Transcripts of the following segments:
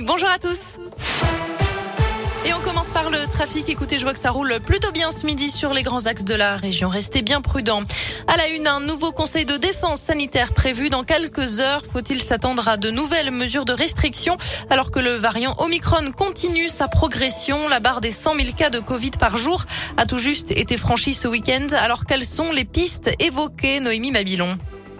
Bonjour à tous. Et on commence par le trafic. Écoutez, je vois que ça roule plutôt bien ce midi sur les grands axes de la région. Restez bien prudents. À la une, un nouveau conseil de défense sanitaire prévu dans quelques heures. Faut-il s'attendre à de nouvelles mesures de restriction alors que le variant Omicron continue sa progression? La barre des 100 000 cas de Covid par jour a tout juste été franchie ce week-end. Alors quelles sont les pistes évoquées, Noémie Mabilon?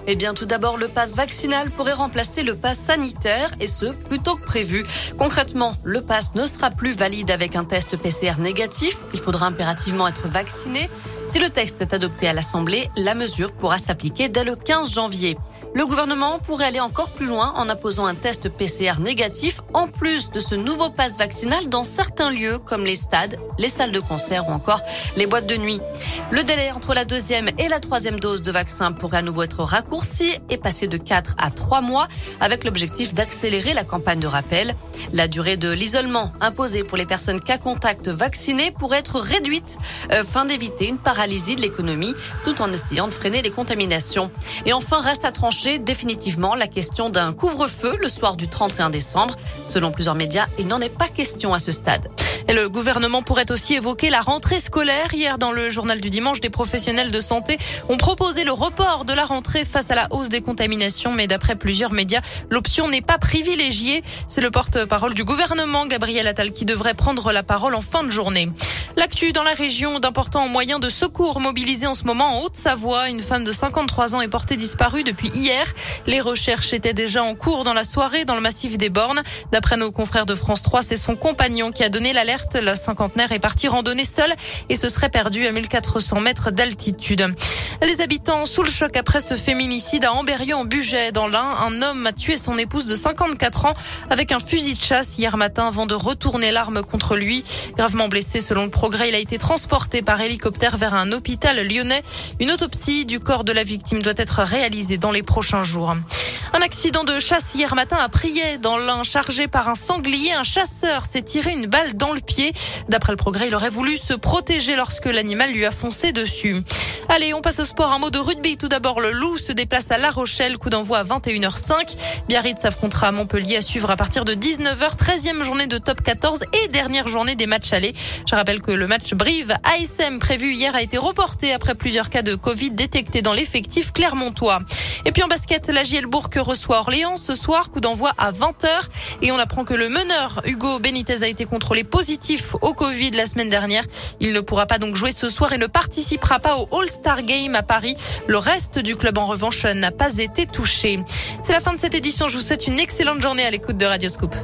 Eh bien, tout d'abord, le pass vaccinal pourrait remplacer le pass sanitaire et ce, plus tôt que prévu. Concrètement, le pass ne sera plus valide avec un test PCR négatif. Il faudra impérativement être vacciné. Si le texte est adopté à l'Assemblée, la mesure pourra s'appliquer dès le 15 janvier. Le gouvernement pourrait aller encore plus loin en imposant un test PCR négatif en plus de ce nouveau passe vaccinal dans certains lieux comme les stades, les salles de concert ou encore les boîtes de nuit. Le délai entre la deuxième et la troisième dose de vaccin pourrait à nouveau être raccourci et passer de 4 à 3 mois avec l'objectif d'accélérer la campagne de rappel. La durée de l'isolement imposé pour les personnes cas contact vaccinées pourrait être réduite euh, afin d'éviter une paralysie de l'économie tout en essayant de freiner les contaminations. Et enfin, reste à trancher définitivement la question d'un couvre-feu le soir du 31 décembre. Selon plusieurs médias, il n'en est pas question à ce stade. Et le gouvernement pourrait aussi évoquer la rentrée scolaire. Hier, dans le journal du dimanche, des professionnels de santé ont proposé le report de la rentrée face à la hausse des contaminations. Mais d'après plusieurs médias, l'option n'est pas privilégiée. C'est le porte-parole du gouvernement, Gabriel Attal, qui devrait prendre la parole en fin de journée. L'actu dans la région d'importants moyens de secours mobilisés en ce moment en Haute-Savoie. Une femme de 53 ans est portée disparue depuis hier. Les recherches étaient déjà en cours dans la soirée dans le massif des Bornes. D'après nos confrères de France 3, c'est son compagnon qui a donné l'alerte. La cinquantenaire est partie randonner seule et se serait perdue à 1400 mètres d'altitude. Les habitants sous le choc après ce féminicide à Amberieu en Bugey dans l'Ain. Un homme a tué son épouse de 54 ans avec un fusil de chasse hier matin avant de retourner l'arme contre lui. Gravement blessé selon le progrès, il a été transporté par hélicoptère vers un hôpital lyonnais. Une autopsie du corps de la victime doit être réalisée dans les prochains jours. Un accident de chasse hier matin à Prier, dans l'un chargé par un sanglier. Un chasseur s'est tiré une balle dans le pied. D'après le progrès, il aurait voulu se protéger lorsque l'animal lui a foncé dessus. Allez, on passe au sport. Un mot de rugby. Tout d'abord, le Loup se déplace à La Rochelle. Coup d'envoi à 21h05. Biarritz affrontera à Montpellier à suivre à partir de 19h. 13e journée de top 14 et dernière journée des matchs allés. Je rappelle que le match Brive ASM prévu hier a été reporté après plusieurs cas de Covid détectés dans l'effectif clermontois. Et puis en basket, la JL reçoit Orléans ce soir. Coup d'envoi à 20h. Et on apprend que le meneur Hugo Benitez a été contrôlé positif au Covid la semaine dernière. Il ne pourra pas donc jouer ce soir et ne participera pas au All-Star Star Game à Paris. Le reste du club en revanche n'a pas été touché. C'est la fin de cette édition. Je vous souhaite une excellente journée à l'écoute de Radioscope.